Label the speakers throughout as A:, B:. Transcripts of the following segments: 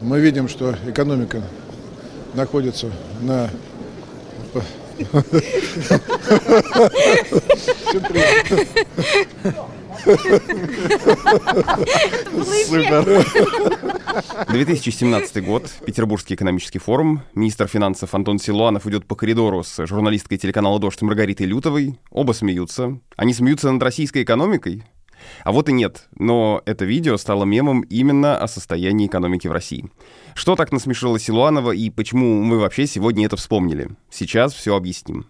A: Мы видим, что экономика находится на
B: Супер. 2017 год. Петербургский экономический форум. Министр финансов Антон Силуанов идет по коридору с журналисткой телеканала «Дождь» Маргаритой Лютовой. Оба смеются. Они смеются над российской экономикой. А вот и нет. Но это видео стало мемом именно о состоянии экономики в России. Что так насмешило Силуанова и почему мы вообще сегодня это вспомнили? Сейчас все объясним.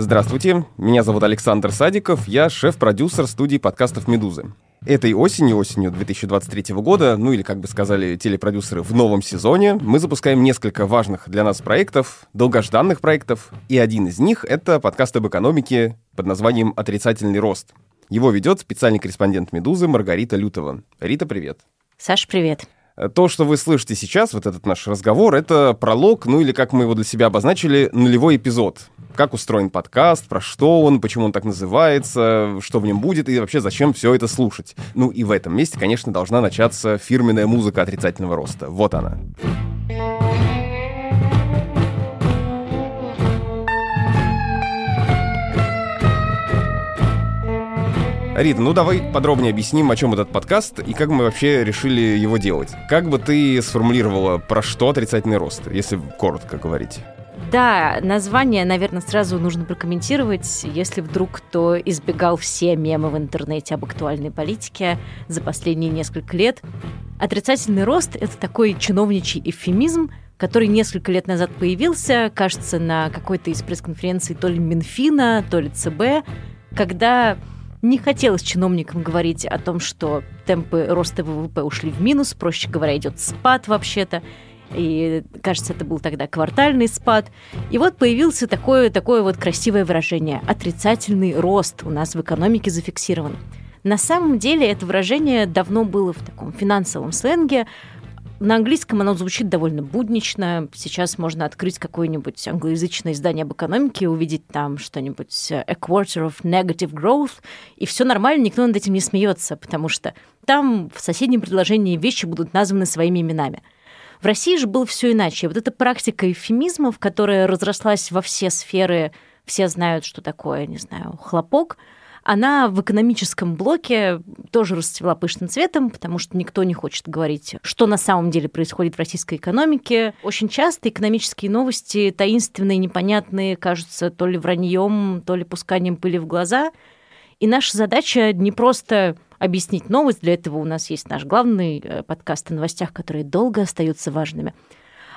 B: Здравствуйте, меня зовут Александр Садиков, я шеф-продюсер студии подкастов «Медузы». Этой осенью, осенью 2023 года, ну или, как бы сказали телепродюсеры, в новом сезоне, мы запускаем несколько важных для нас проектов, долгожданных проектов, и один из них — это подкаст об экономике под названием «Отрицательный рост». Его ведет специальный корреспондент «Медузы» Маргарита Лютова. Рита, привет.
C: Саш, привет.
B: То, что вы слышите сейчас, вот этот наш разговор, это пролог, ну или, как мы его для себя обозначили, нулевой эпизод. Как устроен подкаст, про что он, почему он так называется, что в нем будет и вообще зачем все это слушать. Ну и в этом месте, конечно, должна начаться фирменная музыка отрицательного роста. Вот она. Рита, ну давай подробнее объясним, о чем этот подкаст и как мы вообще решили его делать. Как бы ты сформулировала, про что отрицательный рост, если коротко говорить?
C: Да, название, наверное, сразу нужно прокомментировать, если вдруг кто избегал все мемы в интернете об актуальной политике за последние несколько лет. Отрицательный рост — это такой чиновничий эвфемизм, который несколько лет назад появился, кажется, на какой-то из пресс-конференций то ли Минфина, то ли ЦБ, когда не хотелось чиновникам говорить о том, что темпы роста ВВП ушли в минус, проще говоря, идет спад вообще-то. И, кажется, это был тогда квартальный спад. И вот появился такое, такое вот красивое выражение «отрицательный рост» у нас в экономике зафиксирован. На самом деле это выражение давно было в таком финансовом сленге, на английском оно звучит довольно буднично. Сейчас можно открыть какое-нибудь англоязычное издание об экономике, увидеть там что-нибудь э, «A quarter of negative growth», и все нормально, никто над этим не смеется, потому что там в соседнем предложении вещи будут названы своими именами. В России же было все иначе. Вот эта практика эвфемизмов, которая разрослась во все сферы, все знают, что такое, не знаю, хлопок – она в экономическом блоке тоже расцвела пышным цветом, потому что никто не хочет говорить, что на самом деле происходит в российской экономике. Очень часто экономические новости таинственные, непонятные, кажутся то ли враньем, то ли пусканием пыли в глаза. И наша задача не просто объяснить новость, для этого у нас есть наш главный э, подкаст о новостях, которые долго остаются важными,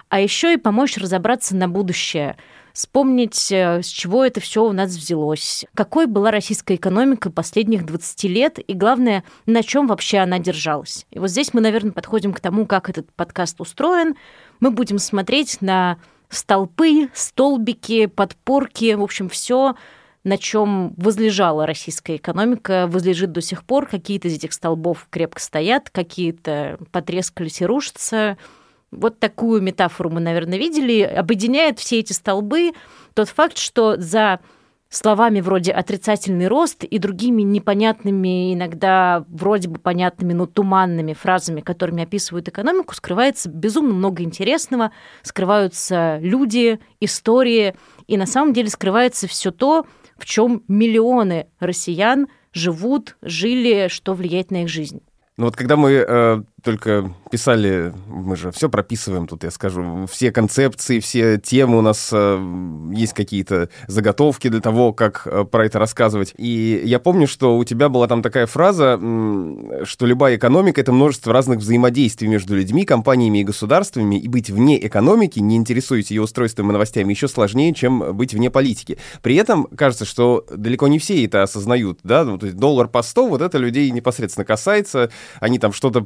C: а еще и помочь разобраться на будущее – вспомнить, э, с чего это все у нас взялось, какой была российская экономика последних 20 лет и, главное, на чем вообще она держалась. И вот здесь мы, наверное, подходим к тому, как этот подкаст устроен. Мы будем смотреть на столпы, столбики, подпорки, в общем, все, на чем возлежала российская экономика, возлежит до сих пор. Какие-то из этих столбов крепко стоят, какие-то потрескались и рушатся, вот такую метафору мы, наверное, видели, объединяет все эти столбы тот факт, что за словами вроде отрицательный рост и другими непонятными, иногда вроде бы понятными, но туманными фразами, которыми описывают экономику, скрывается безумно много интересного, скрываются люди, истории, и на самом деле скрывается все то, в чем миллионы россиян живут, жили, что влияет на их жизнь.
B: Ну вот когда мы э, только писали, мы же все прописываем тут, я скажу, все концепции, все темы у нас э, есть какие-то заготовки для того, как э, про это рассказывать. И я помню, что у тебя была там такая фраза, э, что любая экономика — это множество разных взаимодействий между людьми, компаниями и государствами, и быть вне экономики, не интересуясь ее устройством и новостями, еще сложнее, чем быть вне политики. При этом кажется, что далеко не все это осознают, да, ну, то есть доллар по 100, вот это людей непосредственно касается, они там что-то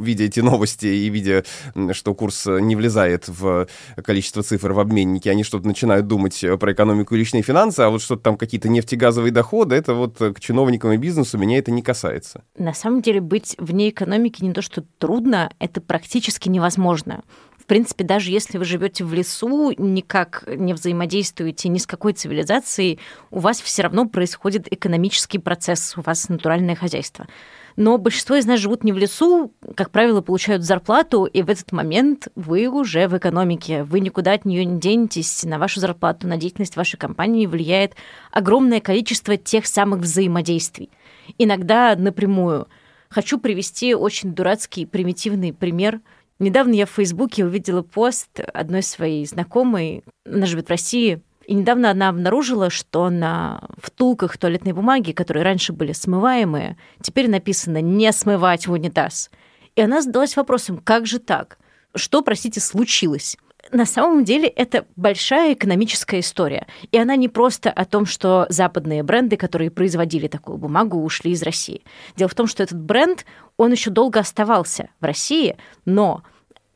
B: видя эти новости и видя, что курс не влезает в количество цифр в обменнике, они что-то начинают думать про экономику и личные финансы, а вот что-то там какие-то нефтегазовые доходы, это вот к чиновникам и бизнесу меня это не касается.
C: На самом деле быть вне экономики не то, что трудно, это практически невозможно В принципе, даже если вы живете в лесу, никак не взаимодействуете ни с какой цивилизацией, у вас все равно происходит экономический процесс, у вас натуральное хозяйство. Но большинство из нас живут не в лесу, как правило, получают зарплату, и в этот момент вы уже в экономике. Вы никуда от нее не денетесь. На вашу зарплату, на деятельность вашей компании влияет огромное количество тех самых взаимодействий. Иногда напрямую. Хочу привести очень дурацкий, примитивный пример – Недавно я в Фейсбуке увидела пост одной своей знакомой, она живет в России, и недавно она обнаружила, что на втулках туалетной бумаги, которые раньше были смываемые, теперь написано «не смывать в унитаз». И она задалась вопросом, как же так? Что, простите, случилось? на самом деле это большая экономическая история. И она не просто о том, что западные бренды, которые производили такую бумагу, ушли из России. Дело в том, что этот бренд, он еще долго оставался в России, но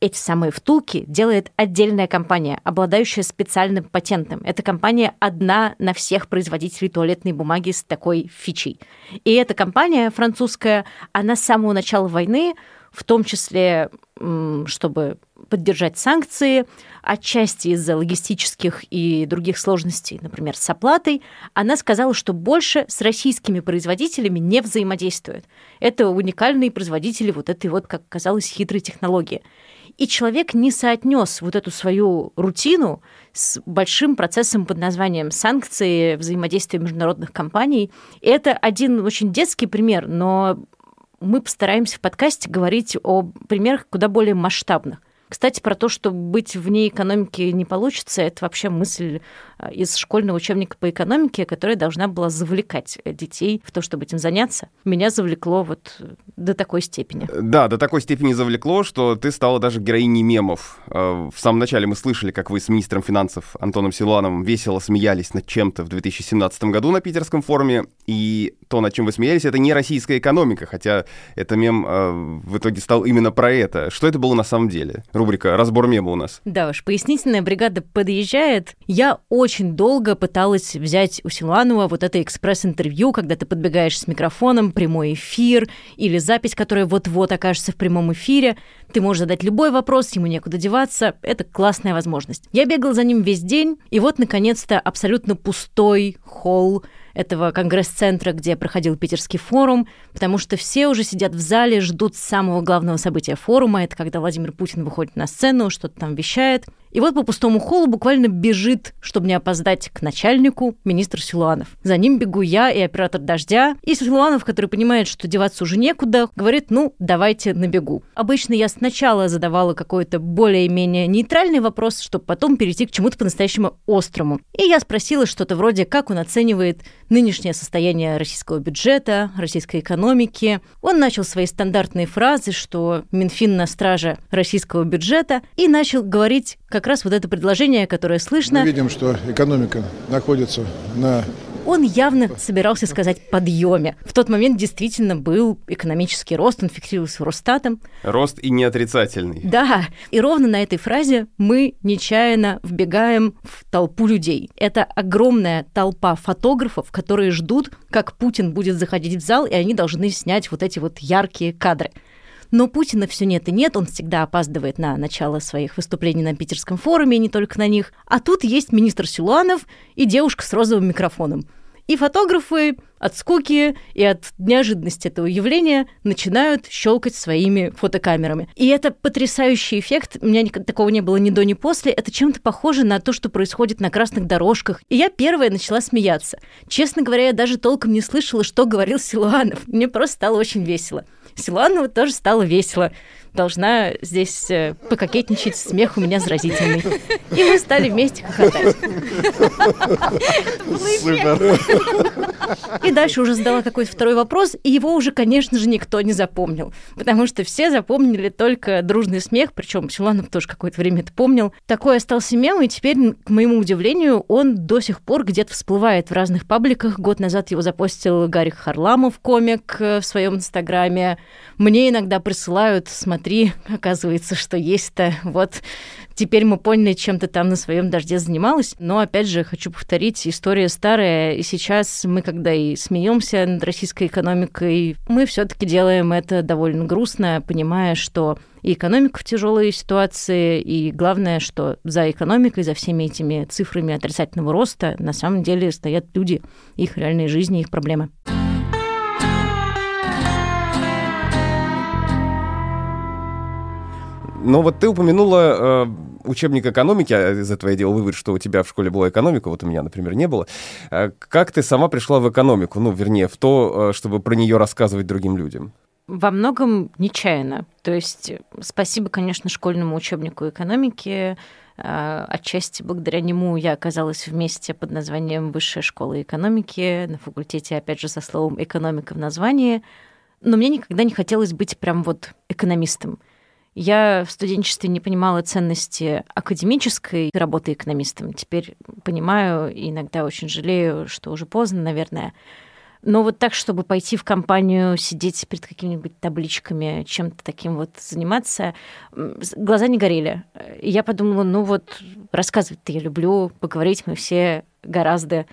C: эти самые втулки делает отдельная компания, обладающая специальным патентом. Эта компания одна на всех производителей туалетной бумаги с такой фичей. И эта компания французская, она с самого начала войны, в том числе, чтобы поддержать санкции, отчасти из-за логистических и других сложностей, например, с оплатой, она сказала, что больше с российскими производителями не взаимодействует. Это уникальные производители вот этой вот, как казалось, хитрой технологии. И человек не соотнес вот эту свою рутину с большим процессом под названием санкции, взаимодействия международных компаний. И это один очень детский пример, но мы постараемся в подкасте говорить о примерах куда более масштабных. Кстати, про то, что быть вне экономики не получится, это вообще мысль а, из школьного учебника по экономике, которая должна была завлекать детей в то, чтобы этим заняться. Меня завлекло вот до такой степени.
B: Да, до такой степени завлекло, что ты стала даже героиней мемов. А, в самом начале мы слышали, как вы с министром финансов Антоном Силуановым весело смеялись над чем-то в 2017 году на Питерском форуме, и то, над чем вы смеялись, это не российская экономика, хотя это мем э, в итоге стал именно про это. Что это было на самом деле? Рубрика «Разбор мема» у нас.
C: Да уж, пояснительная бригада подъезжает. Я очень долго пыталась взять у Силуанова вот это экспресс-интервью, когда ты подбегаешь с микрофоном, прямой эфир или запись, которая вот-вот окажется в прямом эфире. Ты можешь задать любой вопрос, ему некуда деваться. Это классная возможность. Я бегала за ним весь день, и вот, наконец-то, абсолютно пустой холл этого конгресс-центра, где проходил Питерский форум, потому что все уже сидят в зале, ждут самого главного события форума. Это когда Владимир Путин выходит на сцену, что-то там вещает. И вот по пустому холлу буквально бежит, чтобы не опоздать к начальнику, министр Силуанов. За ним бегу я и оператор «Дождя». И Силуанов, который понимает, что деваться уже некуда, говорит, ну, давайте на бегу. Обычно я сначала задавала какой-то более-менее нейтральный вопрос, чтобы потом перейти к чему-то по-настоящему острому. И я спросила что-то вроде, как он оценивает нынешнее состояние российского бюджета, российской экономики. Он начал свои стандартные фразы, что Минфин на страже российского бюджета, и начал говорить как раз вот это предложение, которое слышно.
A: Мы видим, что экономика находится на
C: он явно собирался сказать подъеме. В тот момент действительно был экономический рост, он фиксировался Росстатом.
B: Рост и не отрицательный.
C: Да, и ровно на этой фразе мы нечаянно вбегаем в толпу людей. Это огромная толпа фотографов, которые ждут, как Путин будет заходить в зал, и они должны снять вот эти вот яркие кадры. Но Путина все нет и нет, он всегда опаздывает на начало своих выступлений на Питерском форуме, и не только на них. А тут есть министр Силуанов и девушка с розовым микрофоном. И фотографы от скуки и от неожиданности этого явления начинают щелкать своими фотокамерами. И это потрясающий эффект. У меня такого не было ни до, ни после. Это чем-то похоже на то, что происходит на красных дорожках. И я первая начала смеяться. Честно говоря, я даже толком не слышала, что говорил Силуанов. Мне просто стало очень весело. Силуанову тоже стало весело. Должна здесь э, пококетничать, смех у меня заразительный. И мы стали вместе хохотать. Супер. И дальше уже задала какой-то второй вопрос, и его уже, конечно же, никто не запомнил. Потому что все запомнили только дружный смех, причем Силанов тоже какое-то время это помнил. Такой остался мем, и теперь, к моему удивлению, он до сих пор где-то всплывает в разных пабликах. Год назад его запостил Гарри Харламов, комик, э, в своем инстаграме. Мне иногда присылают, смотри, оказывается, что есть-то. Вот теперь мы поняли, чем ты там на своем дожде занималась. Но опять же, хочу повторить, история старая, и сейчас мы, когда и смеемся над российской экономикой, мы все-таки делаем это довольно грустно, понимая, что и экономика в тяжелой ситуации, и главное, что за экономикой, за всеми этими цифрами отрицательного роста на самом деле стоят люди, их реальные жизни, их проблемы.
B: Но вот ты упомянула э, учебник экономики, а из этого я делал вывод, что у тебя в школе была экономика, вот у меня, например, не было. Э, как ты сама пришла в экономику, ну, вернее, в то, э, чтобы про нее рассказывать другим людям?
C: Во многом нечаянно. То есть спасибо, конечно, школьному учебнику экономики. Э, отчасти благодаря нему я оказалась вместе под названием Высшая школа экономики на факультете, опять же, со словом экономика в названии. Но мне никогда не хотелось быть прям вот экономистом. Я в студенчестве не понимала ценности академической работы экономистом. Теперь понимаю иногда очень жалею, что уже поздно, наверное. Но вот так, чтобы пойти в компанию, сидеть перед какими-нибудь табличками, чем-то таким вот заниматься, глаза не горели. Я подумала, ну вот рассказывать-то я люблю, поговорить мы все гораздо.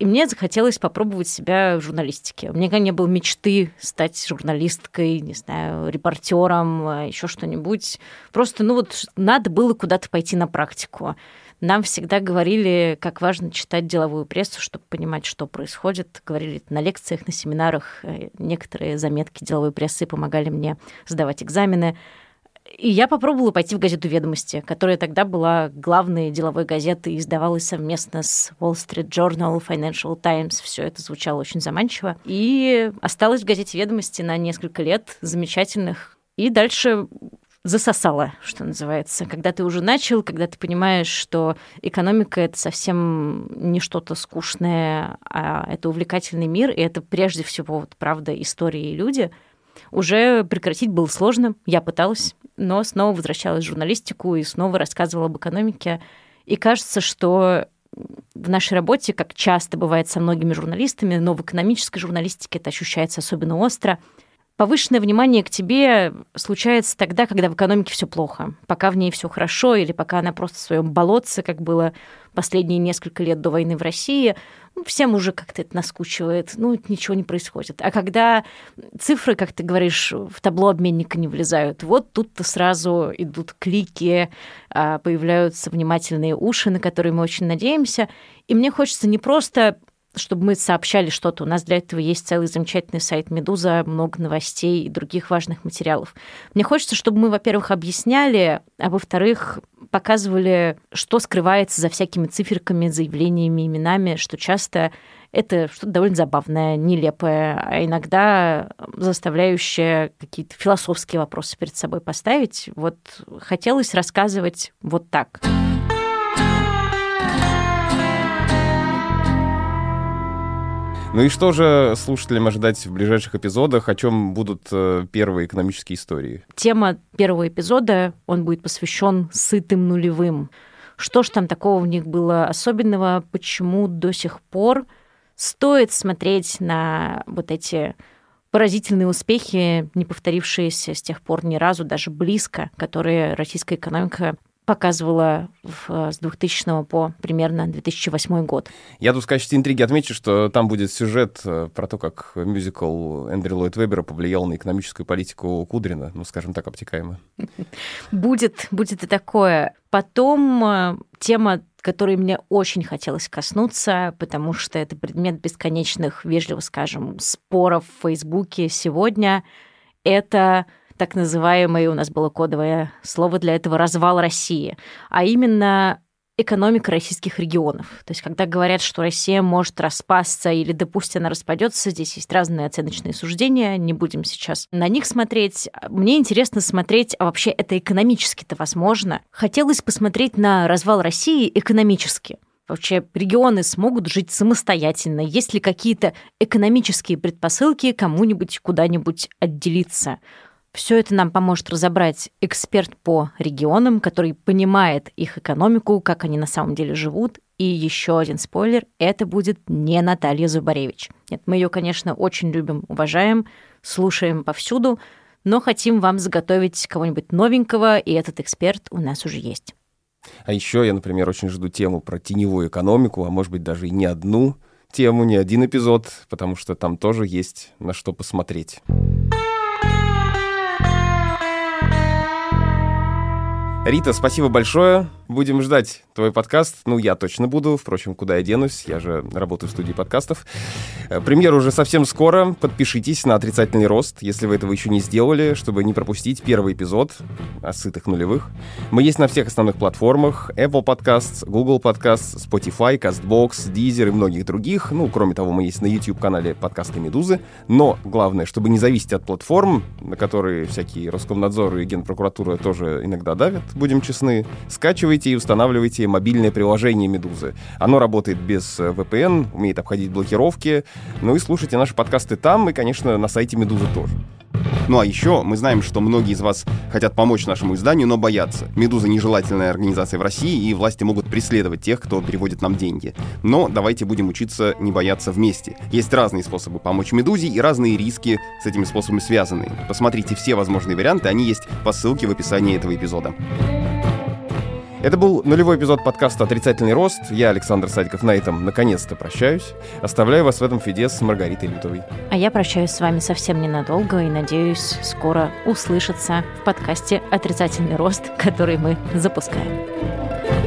C: И мне захотелось попробовать себя в журналистике. У меня не было мечты стать журналисткой, не знаю, репортером, а еще что-нибудь. Просто, ну вот, надо было куда-то пойти на практику. Нам всегда говорили, как важно читать деловую прессу, чтобы понимать, что происходит. Говорили на лекциях, на семинарах. Э, некоторые заметки деловой прессы помогали мне сдавать экзамены. И я попробовала пойти в газету «Ведомости», которая тогда была главной деловой газетой издавалась совместно с Wall Street Journal, Financial Times. Все это звучало очень заманчиво. И осталась в газете «Ведомости» на несколько лет замечательных. И дальше засосала, что называется. Когда ты уже начал, когда ты понимаешь, что экономика — это совсем не что-то скучное, а это увлекательный мир, и это прежде всего, вот, правда, истории и люди, уже прекратить было сложно. Я пыталась но снова возвращалась в журналистику и снова рассказывала об экономике. И кажется, что в нашей работе, как часто бывает со многими журналистами, но в экономической журналистике это ощущается особенно остро, повышенное внимание к тебе случается тогда, когда в экономике все плохо, пока в ней все хорошо или пока она просто в своем болотце, как было последние несколько лет до войны в России, ну, всем уже как-то это наскучивает, ну, ничего не происходит. А когда цифры, как ты говоришь, в табло обменника не влезают, вот тут-то сразу идут клики, а, появляются внимательные уши, на которые мы очень надеемся. И мне хочется не просто чтобы мы сообщали что-то. У нас для этого есть целый замечательный сайт «Медуза», много новостей и других важных материалов. Мне хочется, чтобы мы, во-первых, объясняли, а во-вторых, показывали, что скрывается за всякими циферками, заявлениями, именами, что часто это что-то довольно забавное, нелепое, а иногда заставляющее какие-то философские вопросы перед собой поставить. Вот хотелось рассказывать вот так.
B: Ну и что же слушателям ожидать в ближайших эпизодах? О чем будут э, первые экономические истории?
C: Тема первого эпизода, он будет посвящен сытым нулевым. Что ж там такого в них было особенного? Почему до сих пор стоит смотреть на вот эти поразительные успехи, не повторившиеся с тех пор ни разу, даже близко, которые российская экономика показывала в, э, с 2000 по примерно 2008 год.
B: Я тут в качестве интриги отмечу, что там будет сюжет э, про то, как мюзикл Эндрю Ллойд Вебера повлиял на экономическую политику Кудрина, ну, скажем так, обтекаемо.
C: Будет, будет и такое. Потом э, тема которой мне очень хотелось коснуться, потому что это предмет бесконечных, вежливо скажем, споров в Фейсбуке сегодня. Это так называемое, у нас было кодовое слово для этого, развал России, а именно экономика российских регионов. То есть, когда говорят, что Россия может распасться или, допустим, она распадется, здесь есть разные оценочные суждения, не будем сейчас на них смотреть. Мне интересно смотреть, а вообще это экономически-то возможно. Хотелось посмотреть на развал России экономически. Вообще регионы смогут жить самостоятельно? Есть ли какие-то экономические предпосылки кому-нибудь куда-нибудь отделиться? Все это нам поможет разобрать эксперт по регионам, который понимает их экономику, как они на самом деле живут. И еще один спойлер — это будет не Наталья Зубаревич. Нет, мы ее, конечно, очень любим, уважаем, слушаем повсюду, но хотим вам заготовить кого-нибудь новенького, и этот эксперт у нас уже есть.
B: А еще я, например, очень жду тему про теневую экономику, а может быть даже и не одну тему, не один эпизод, потому что там тоже есть на что посмотреть. Рита, спасибо большое. Будем ждать твой подкаст. Ну, я точно буду. Впрочем, куда я денусь? Я же работаю в студии подкастов. Э, премьера уже совсем скоро. Подпишитесь на «Отрицательный рост», если вы этого еще не сделали, чтобы не пропустить первый эпизод о сытых нулевых. Мы есть на всех основных платформах. Apple Podcasts, Google Podcasts, Spotify, CastBox, Deezer и многих других. Ну, кроме того, мы есть на YouTube-канале подкасты «Медузы». Но главное, чтобы не зависеть от платформ, на которые всякие Роскомнадзор и Генпрокуратура тоже иногда давят, будем честны, скачивайте и устанавливайте мобильное приложение «Медузы». Оно работает без э, VPN, умеет обходить блокировки. Ну и слушайте наши подкасты там и, конечно, на сайте «Медузы» тоже.
D: Ну а еще мы знаем, что многие из вас хотят помочь нашему изданию, но боятся. «Медуза» — нежелательная организация в России, и власти могут преследовать тех, кто переводит нам деньги. Но давайте будем учиться не бояться вместе. Есть разные способы помочь «Медузе» и разные риски с этими способами связаны. Посмотрите все возможные варианты, они есть по ссылке в описании этого эпизода.
B: Это был нулевой эпизод подкаста «Отрицательный рост». Я, Александр Садиков, на этом наконец-то прощаюсь. Оставляю вас в этом фиде с Маргаритой Лютовой.
C: А я прощаюсь с вами совсем ненадолго и надеюсь скоро услышаться в подкасте «Отрицательный рост», который мы запускаем.